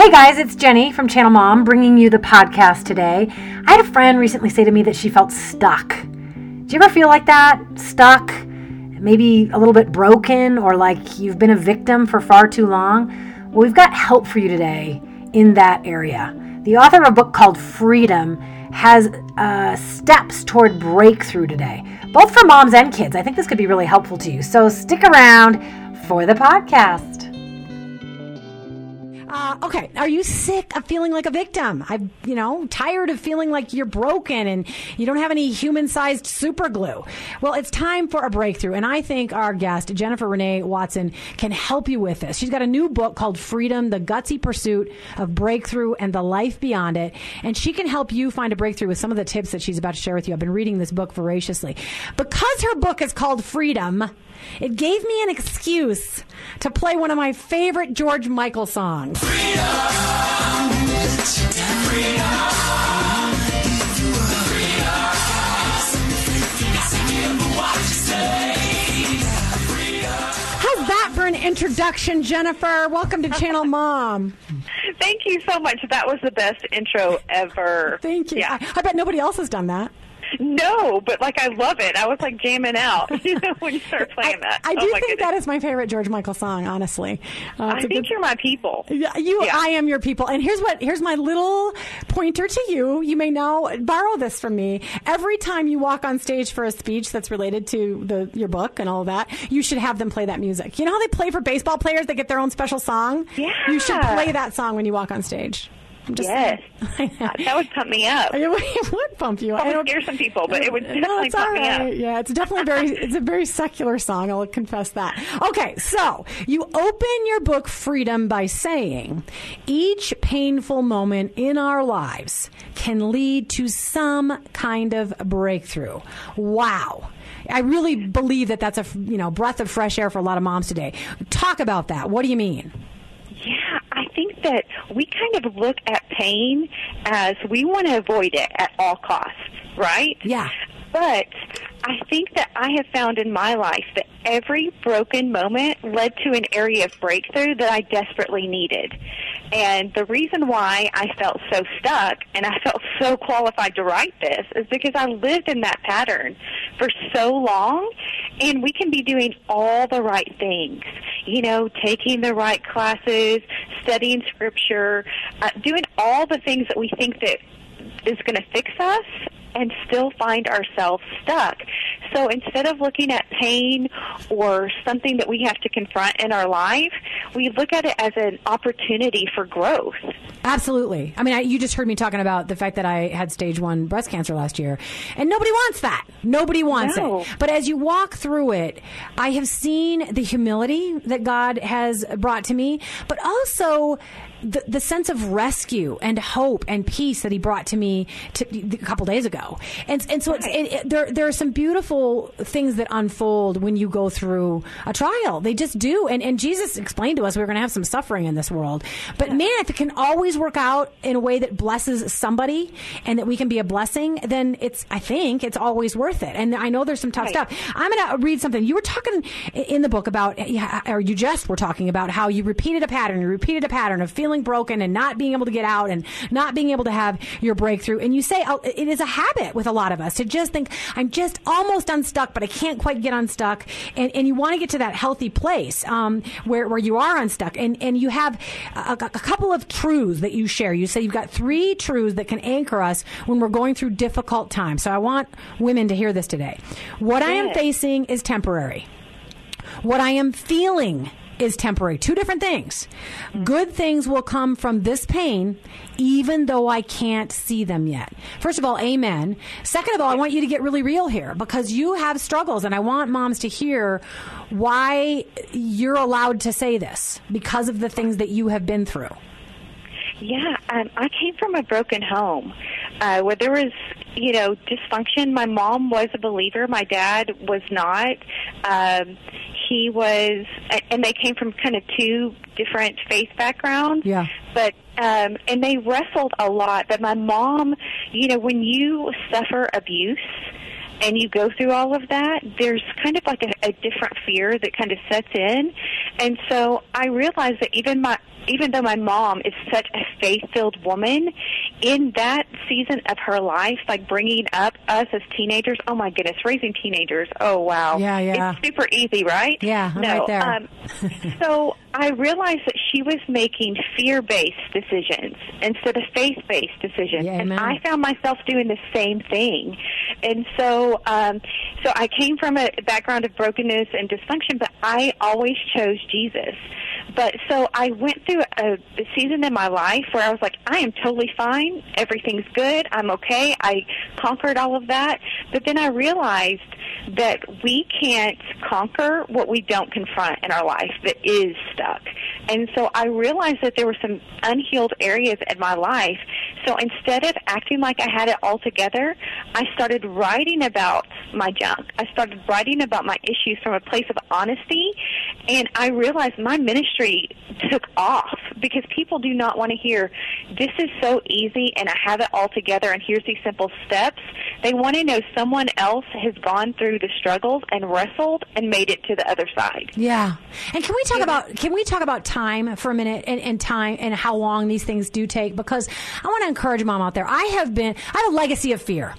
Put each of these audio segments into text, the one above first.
Hey guys, it's Jenny from Channel Mom bringing you the podcast today. I had a friend recently say to me that she felt stuck. Do you ever feel like that? Stuck? Maybe a little bit broken or like you've been a victim for far too long? Well, we've got help for you today in that area. The author of a book called Freedom has uh, steps toward breakthrough today, both for moms and kids. I think this could be really helpful to you. So stick around for the podcast. Uh, okay, are you sick of feeling like a victim? I'm, you know, tired of feeling like you're broken and you don't have any human-sized super glue. Well, it's time for a breakthrough, and I think our guest Jennifer Renee Watson can help you with this. She's got a new book called Freedom: The Gutsy Pursuit of Breakthrough and the Life Beyond It, and she can help you find a breakthrough with some of the tips that she's about to share with you. I've been reading this book voraciously because her book is called Freedom. It gave me an excuse to play one of my favorite George Michael songs. How's that for an introduction, Jennifer? Welcome to Channel Mom. Thank you so much. That was the best intro ever. Thank you. Yeah. I, I bet nobody else has done that. No, but like I love it. I was like jamming out, you know, when you start playing I, that. I oh do think goodness. that is my favorite George Michael song, honestly. Uh, I think good- you're my people. You, Yeah. I am your people. And here's what, here's my little pointer to you. You may now borrow this from me. Every time you walk on stage for a speech that's related to the, your book and all of that, you should have them play that music. You know how they play for baseball players? They get their own special song? Yeah. You should play that song when you walk on stage. I'm just Yes. saying. That would pump me up. it would pump you. I Probably don't- scare some people, but it would no, definitely it's all pump me up. Yeah, it's definitely very. It's a very secular song. I'll confess that. Okay, so you open your book Freedom by saying, each painful moment in our lives can lead to some kind of breakthrough. Wow. I really believe that that's a you know breath of fresh air for a lot of moms today. Talk about that. What do you mean? That we kind of look at pain as we want to avoid it at all costs, right? Yeah. But I think that I have found in my life that every broken moment led to an area of breakthrough that I desperately needed. And the reason why I felt so stuck and I felt so qualified to write this is because I lived in that pattern for so long and we can be doing all the right things. You know, taking the right classes, studying scripture, uh, doing all the things that we think that is going to fix us and still find ourselves stuck. So instead of looking at pain or something that we have to confront in our life, we look at it as an opportunity for growth. Absolutely. I mean, I, you just heard me talking about the fact that I had stage one breast cancer last year, and nobody wants that. Nobody wants No. it. But as you walk through it, I have seen the humility that God has brought to me, but also the, the sense of rescue and hope and peace that He brought to me to, a couple days ago. And and so it's, Right. it, it, there there are some beautiful things that unfold when you go through a trial. They just do. And and Jesus explained to us we are going to have some suffering in this world, but man, if it can always work out in a way that blesses somebody and that we can be a blessing, then it's I think it's always worth it. And I know there's some tough Right. stuff. I'm going to read something you were talking in the book about, or you just were talking about how you repeated a pattern. You repeated a pattern of feeling broken and not being able to get out and not being able to have your breakthrough. And you say oh, it is a habit with a lot of us to just think I'm just almost unstuck, but I can't quite get unstuck. And, and you want to get to that healthy place um, where where you are unstuck. And and you have a, a couple of truths that you share. You say you've got three truths that can anchor us when we're going through difficult times. So I want women to hear this today. What I am facing is temporary. What I am feeling is temporary. Two different things. Good things will come from this pain, even though I can't see them yet. First of all, amen. Second of all, I want you to get really real here because you have struggles, and I want moms to hear why you're allowed to say this because of the things that you have been through. Yeah, um, I came from a broken home uh, where there was, you know, dysfunction. My mom was a believer. My dad was not. Um, he was, a- and they came from kind of two different faith backgrounds. Yeah. But um, and they wrestled a lot. But my mom, you know, when you suffer abuse. And you go through all of that, there's kind of like a, a different fear that kind of sets in. And so I realized that even my even though my mom is such a faith-filled woman, in that season of her life, like bringing up us as teenagers, oh my goodness, raising teenagers, oh wow, yeah, yeah, it's super easy, right? Yeah, I'm no, right. Um, so I realized that she was making fear-based decisions instead of faith-based decisions, Yeah, and. I found myself doing the same thing. And so, um, so I came from a background of brokenness and dysfunction, but I always chose Jesus. But so I went through a, a season in my life where I was like, I am totally fine. Everything's good. I'm okay. I conquered all of that. But then I realized that we can't conquer what we don't confront in our life that is stuck. And so I realized that there were some unhealed areas in my life. So instead of acting like I had it all together, I started writing about my junk. I started writing about my issues from a place of honesty. And I realized my ministry took off because people do not want to hear, this is so easy and I have it all together and here's these simple steps. They want to know someone else has gone through the struggles and wrestled and made it to the other side. Yeah. And can we talk about can we talk about time for a minute and, and time and how long these things do take? Because I want to encourage mom out there. I have been I have a legacy of fear.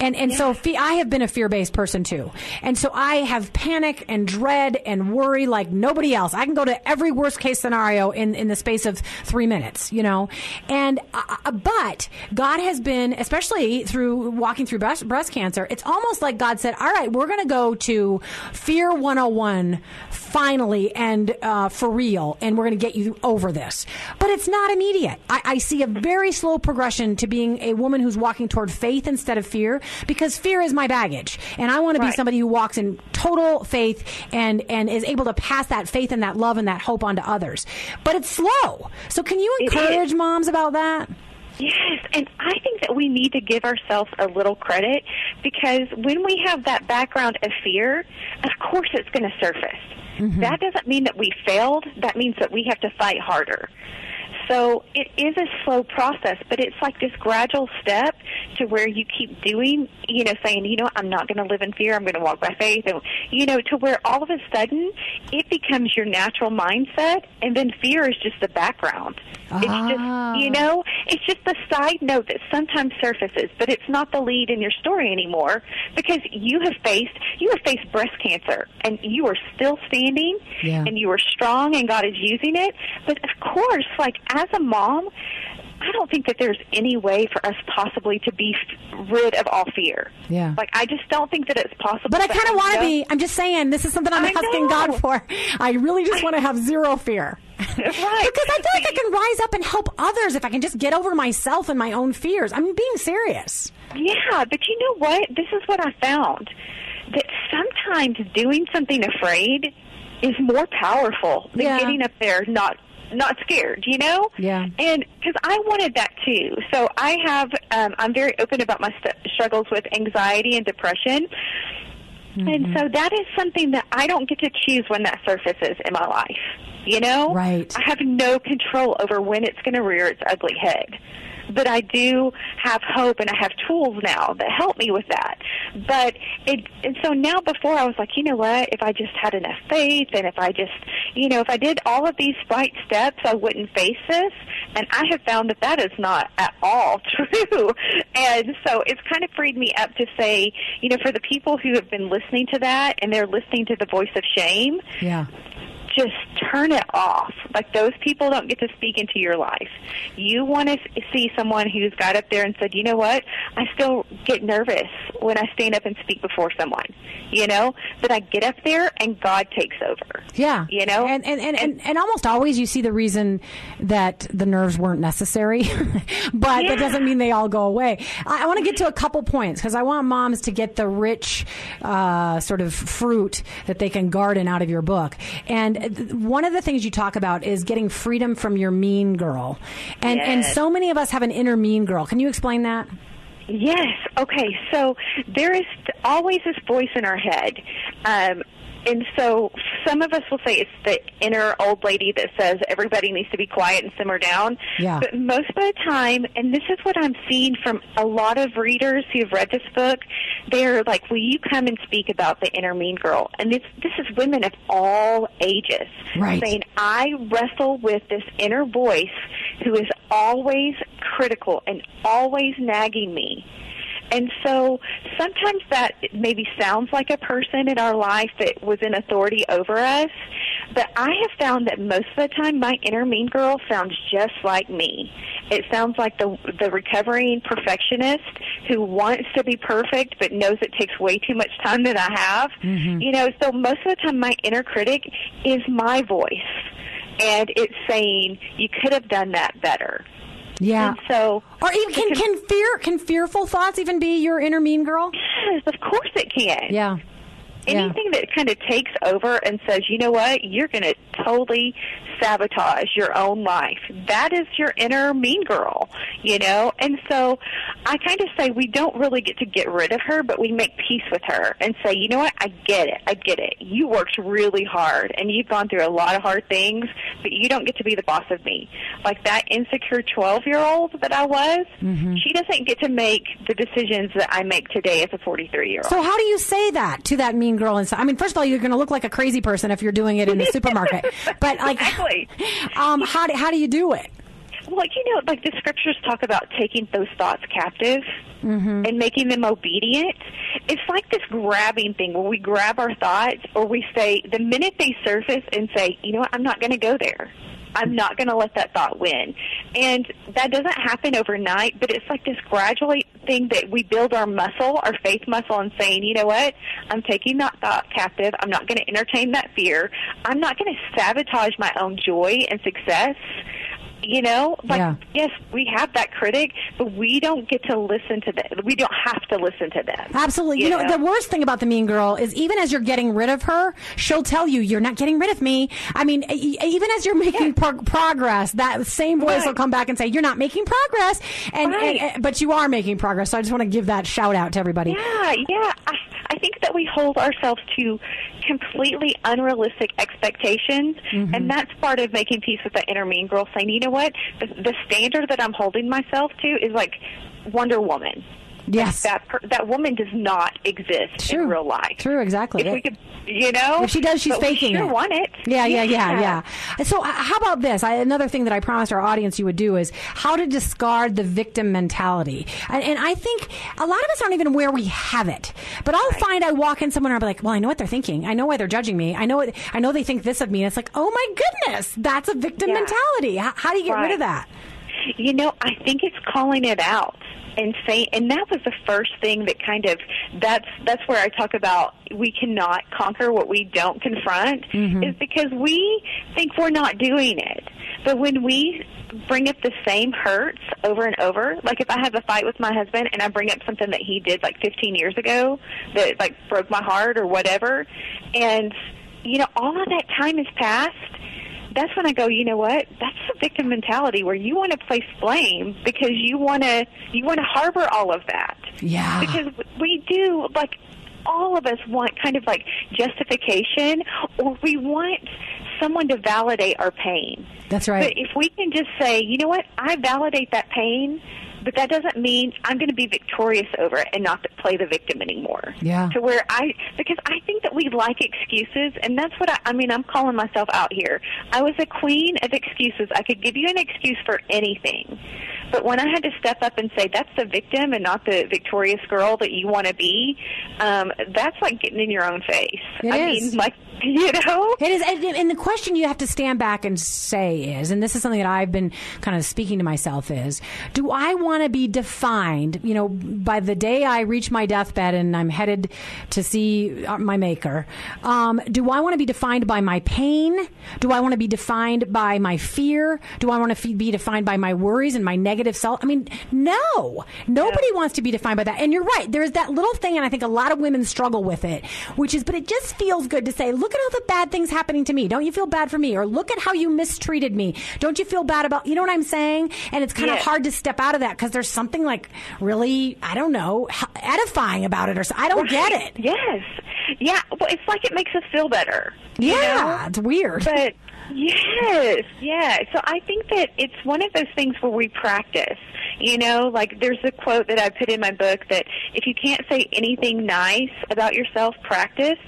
And and so fe- I have been a fear based person too. And so I have panic and dread and worry like nobody else. I can go to every worst case scenario in, in the space of three minutes, you know? And, uh, uh, but God has been, especially through walking through breast, breast cancer, it's almost like God said, all right, we're going to go to Fear 101 finally and uh, for real, and we're going to get you over this. But it's not immediate. I, I see a very slow progression to being a woman who's walking toward faith instead of fear because fear is my baggage. And I want to be Right. somebody who walks in total faith and, and is able to pass that faith and that love and that hope on to others. But it's slow. So can you encourage moms about that? Yes, and I think that we need to give ourselves a little credit because when we have that background of fear, of course it's going to surface. Mm-hmm. That doesn't mean that we failed. That means that we have to fight harder. So it is a slow process, but it's like this gradual step to where you keep doing, you know, saying, you know, I'm not going to live in fear. I'm going to walk by faith, and you know, to where all of a sudden it becomes your natural mindset, and then fear is just the background. It's Ah. just, you know, it's just the side note that sometimes surfaces, but it's not the lead in your story anymore because you have faced you have faced breast cancer and you are still standing Yeah. and you are strong and God is using it. But of course, like as a mom, I don't think that there's any way for us possibly to be f- rid of all fear. Yeah. Like I just don't think that it's possible. But I kind of want to be. I'm just saying, this is something I'm I asking know. God for. I really just want to have zero fear. Right. Because I feel like I can rise up and help others if I can just get over myself and my own fears. I'm being serious. Yeah, but you know what? This is what I found that sometimes doing something afraid is more powerful than Yeah. getting up there not not scared, you know? Yeah. And because I wanted that too. So I have, um, I'm very open about my st- struggles with anxiety and depression. Mm-hmm. And so that is something that I don't get to choose when that surfaces in my life. You know? Right. I have no control over when it's going to rear its ugly head. But I do have hope and I have tools now that help me with that. But it, and so now before I was like, you know what, if I just had enough faith and if I just, you know, if I did all of these right steps, I wouldn't face this. And I have found that that is not at all true. And so it's kind of freed me up to say, you know, for the people who have been listening to that and they're listening to the voice of shame, Yeah. Just turn it off. Like those people don't get to speak into your life. You want to see someone who's got up there and said, "You know what? I still get nervous when I stand up and speak before someone." You know, but I get up there and God takes over. Yeah. You know? And and, and, and, and almost always you see the reason that the nerves weren't necessary. but Yeah. that doesn't mean they all go away. I, I want to get to a couple points because I want moms to get the rich uh, sort of fruit that they can garden out of your book. And one of the things you talk about is getting freedom from your mean girl. And and so many of us have an inner mean girl. Can you explain that? Yes. Okay. So there is always this voice in our head. Um, And so some of us will say it's the inner old lady that says everybody needs to be quiet and simmer down. Yeah. But most of the time, and this is what I'm seeing from a lot of readers who have read this book, they're like, "Will you come and speak about the inner mean girl?" And this this is women of all ages Right. saying, "I wrestle with this inner voice who is always critical and always nagging me." And so sometimes that maybe sounds like a person in our life that was in authority over us, but I have found that most of the time my inner mean girl sounds just like me. It sounds like the the recovering perfectionist who wants to be perfect but knows it takes way too much time that I have. Mm-hmm. You know, so most of the time my inner critic is my voice. And it's saying, you could have done that better. Yeah. And so Or even can can fear can fearful thoughts even be your inner mean girl? Yes, of course it can. Yeah. Yeah. Anything that kind of takes over and says, you know what, you're going to totally sabotage your own life. That is your inner mean girl, you know? And so I kind of say we don't really get to get rid of her, but we make peace with her and say, you know what, I get it. I get it. You worked really hard and you've gone through a lot of hard things, but you don't get to be the boss of me. Like that insecure 12 year old that I was, Mm-hmm. she doesn't get to make the decisions that I make today as a 43 year old. So how do you say that to that mean girl inside? I mean, first of all, you're going to look like a crazy person if you're doing it in the supermarket. But like, Exactly. um, how do, how do you do it? Well, like, you know, like the scriptures talk about taking those thoughts captive and making them obedient. It's like this grabbing thing where we grab our thoughts or we say, the minute they surface and say, you know what, I'm not going to go there. I'm not going to let that thought win. And that doesn't happen overnight, but it's like this gradually thing that we build our muscle, our faith muscle, and saying, you know what, I'm taking that thought captive. I'm not going to entertain that fear. I'm not going to sabotage my own joy and success. You know, like Yeah. yes, we have that critic, but we don't get to listen to them. We don't have to listen to them. Absolutely. You, know, the worst thing about the mean girl is even as you're getting rid of her, she'll tell you, you're not getting rid of me. I mean, even as you're making pro- progress, that same voice will come back and say, you're not making progress. And, Right. and, but you are making progress. So I just want to give that shout out to everybody. Yeah, yeah. I, I think that we hold ourselves to completely unrealistic expectations, Mm-hmm. and that's part of making peace with the inner mean girl. Saying, you know what, the, the standard that I'm holding myself to is like Wonder Woman. Yes. That per, that woman does not exist True. in real life. True, exactly. If we could, you know, If she does, she's but we faking sure it. Want it? Yeah, yeah, yeah, yeah. So, uh, how about this? I, another thing that I promised our audience you would do is how to discard the victim mentality. And, and I think a lot of us aren't even aware we have it. But I'll find I walk in somewhere and I'll be like, "Well, I know what they're thinking. I know why they're judging me. I know it, I know they think this of me." And it's like, "Oh my goodness, that's a victim Yeah. mentality. How, how do you get rid of that?" You know, I think it's calling it out and saying, and that was the first thing that kind of that's that's where I talk about we cannot conquer what we don't confront mm-hmm. is because we think we're not doing it. But when we bring up the same hurts over and over, like if I have a fight with my husband and I bring up something that he did like 15 years ago that like broke my heart or whatever, and you know all of that time has passed that's when I go, you know what? That's the victim mentality where you want to place blame because you want to you want to harbor all of that. Yeah. Because we do like all of us want kind of like justification or we want someone to validate our pain. That's right. But if we can just say, you know what? I validate that pain, but that doesn't mean I'm going to be victorious over it and not play the victim anymore. Yeah. To where I, because I think that we like excuses, and that's what I, I mean. I'm calling myself out here. I was a queen of excuses. I could give you an excuse for anything, but when I had to step up and say that's the victim and not the victorious girl that you want to be, um, that's like getting in your own face. It I is. mean, like you know. It is, and- and the question you have to stand back and say is, and this is something that I've been kind of speaking to myself is, do I want to be defined, you know, by the day I reach my deathbed and I'm headed to see uh, my maker? Um, do I want to be defined by my pain? Do I want to be defined by my fear? Do I want to be defined by my worries and my negative self? I mean, no, nobody wants to be defined by that. And you're right. There's that little thing, and I think a lot of women struggle with it, which is, but it just feels good to say, look at all the bad things happening to me. Don't you feel bad for me? Or look at how you mistreated me. Don't you feel bad about, you know what I'm saying? And it's kind of hard to step out of that because there's something like really, I don't know, edifying about it or so. I don't get it. Yes. Yeah, well, it's like it makes us feel better. you Yeah, know? it's weird. But yes, yeah. So I think that it's one of those things where we practice. You know, like there's a quote that I put in my book that if you can't say anything nice about yourself, practice.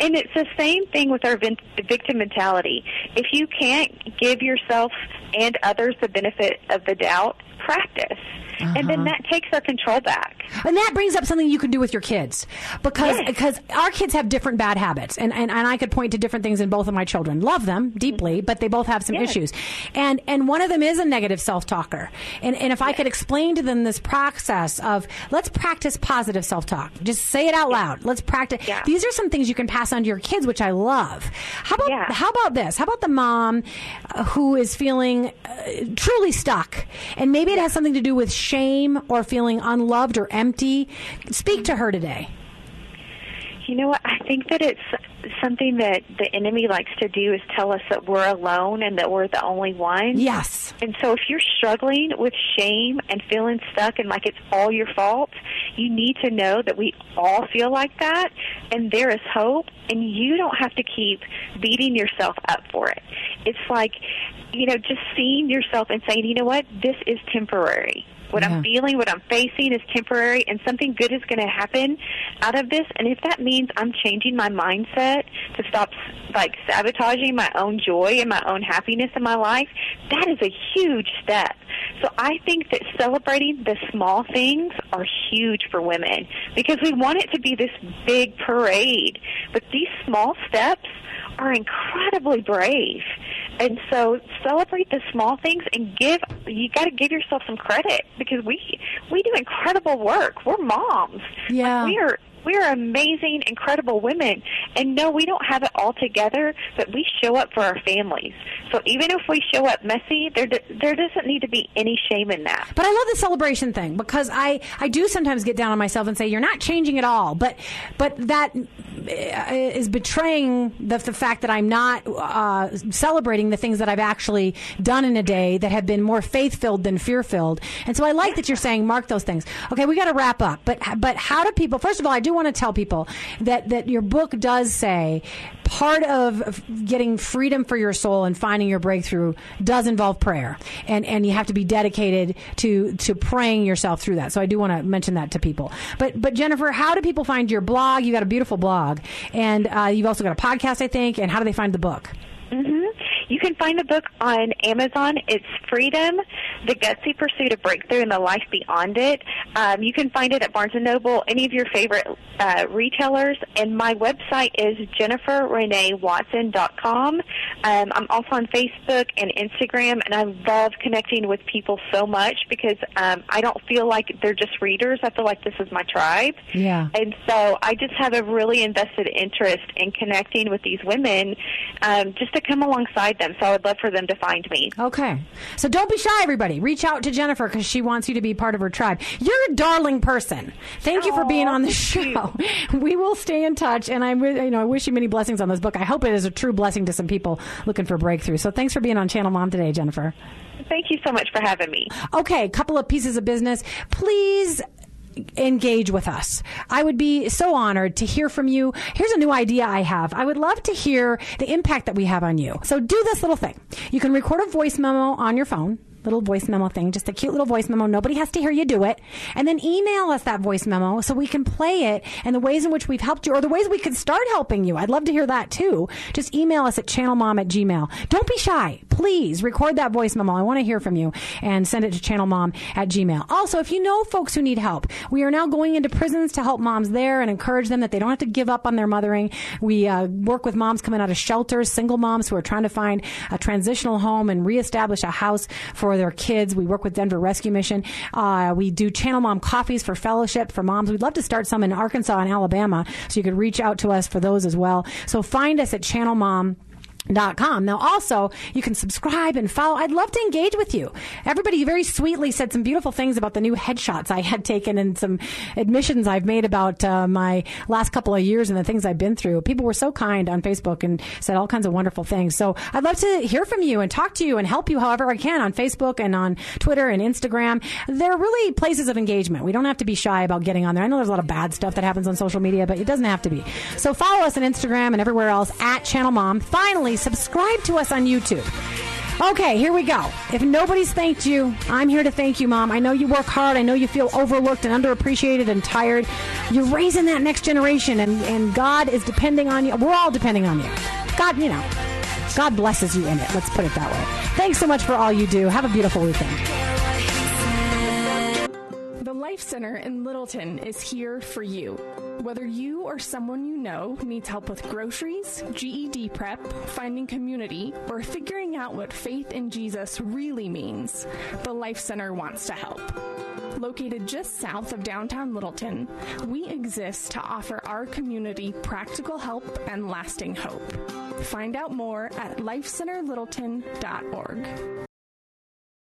And it's the same thing with our victim mentality. If you can't give yourself and others the benefit of the doubt, practice. And then that takes our control back. And that brings up something you can do with your kids because Yes. because our kids have different bad habits and, and and I could point to different things in both of my children. Love them deeply, but they both have some Yes. issues. And and one of them is a negative self-talker. And and if I could explain to them this process of let's practice positive self-talk. Just say it out loud. Let's practice. Yeah. These are some things you can pass on to your kids which I love. How about Yeah. how about this? How about the mom uh, who is feeling uh, truly stuck and maybe it has something to do with shame or feeling unloved or empty? Speak to her today. You know what? I think that it's something that the enemy likes to do is tell us that we're alone and that we're the only one. Yes. And so if you're struggling with shame and feeling stuck and like it's all your fault, you need to know that we all feel like that and there is hope and you don't have to keep beating yourself up for it. It's like, you know, just seeing yourself and saying, you know what, this is temporary. What Yeah. I'm feeling, what I'm facing is temporary, and something good is going to happen out of this. And if that means I'm changing my mindset to stop like sabotaging my own joy and my own happiness in my life, that is a huge step. So I think that celebrating the small things are huge for women because we want it to be this big parade, but these small steps are incredibly brave. And so celebrate the small things and give you got to give yourself some credit because we we do incredible work. We're moms. Yeah. Like, we are we are amazing, incredible women. And no, we don't have it all together, but we show up for our families. So even if we show up messy, there there doesn't need to be any shame in that. But I love the celebration thing because I, I do sometimes get down on myself and say you're not changing at all. But but that uh, betraying the, the fact that I'm not uh, celebrating the things that I've actually done in a day that have been more faith filled than fear filled. And so I like that you're saying mark those things. Okay, we got to wrap up. But but how do people? First of all, I do want to tell people that that your book does say part of getting freedom for your soul and finding your breakthrough does involve prayer. And and you have to be dedicated to to praying yourself through that. So i do want to mention that to people. But but jennifer how do people find your blog? You got a beautiful blog. And uh, you've also got a podcast i think. And how do they find the book? Hmm You can find the book on Amazon. It's Freedom, The Gutsy Pursuit of Breakthrough and the Life Beyond It. Um, you can find it at Barnes & Noble, any of your favorite uh, retailers. And my website is jenniferreneewatson.com. Um, I'm also on Facebook and Instagram, and I love connecting with people so much because um, I don't feel like they're just readers. I feel like this is my tribe. Yeah. And so I just have a really invested interest in connecting with these women um, just to come alongside them. So I would love for them to find me. Okay. So don't be shy, everybody. Reach out to Jennifer because she wants you to be part of her tribe. You're a darling person. Thank you for being on the show. We will stay in touch, and I, you know, I wish you many blessings on this book. I hope it is a true blessing to some people looking for breakthrough. So thanks for being on Channel Mom today, Jennifer. Thank you so much for having me. Okay, a couple of pieces of business. Please engage with us. I would be so honored to hear from you. Here's a new idea I have. I would love to hear the impact that we have on you. So do this little thing. You can record a voice memo on your phone. Little voice memo thing, just a cute little voice memo. Nobody has to hear you do it. And then email us that voice memo so we can play it and the ways in which we've helped you or the ways we could start helping you. I'd love to hear that too. Just email us at channelmom at gmail. Don't be shy. Please record that voice memo. I want to hear from you and send it to channelmom at gmail. Also, if you know folks who need help, we are now going into prisons to help moms there and encourage them that they don't have to give up on their mothering. We uh, work with moms coming out of shelters, single moms who are trying to find a transitional home and reestablish a house for their kids. We work with Denver Rescue Mission. Uh, we do Channel Mom coffees for fellowship for moms. We'd love to start some in Arkansas and Alabama, so you could reach out to us for those as well. So find us at Channel Mom Dot com. Now, also, you can subscribe and follow. I'd love to engage with you. Everybody very sweetly said some beautiful things about the new headshots I had taken and some admissions I've made about uh, my last couple of years and the things I've been through. People were so kind on Facebook and said all kinds of wonderful things. So I'd love to hear from you and talk to you and help you however I can on Facebook and on Twitter and Instagram. They're really places of engagement. We don't have to be shy about getting on there. I know there's a lot of bad stuff that happens on social media, but it doesn't have to be. So follow us on Instagram and everywhere else at Channel Mom. Finally, subscribe to us on YouTube. Okay, here we go. If nobody's thanked you, I'm here to thank you, Mom. I know you work hard. I know you feel overlooked and underappreciated and tired. You're raising that next generation, and, and God is depending on you. We're all depending on you. God, you know, God blesses you in it. Let's put it that way. Thanks so much for all you do. Have a beautiful weekend. Life Center in Littleton is here for you. Whether you or someone you know needs help with groceries, GED prep, finding community, or figuring out what faith in Jesus really means, the Life Center wants to help. Located just south of downtown Littleton, we exist to offer our community practical help and lasting hope. Find out more at lifecenterlittleton.org.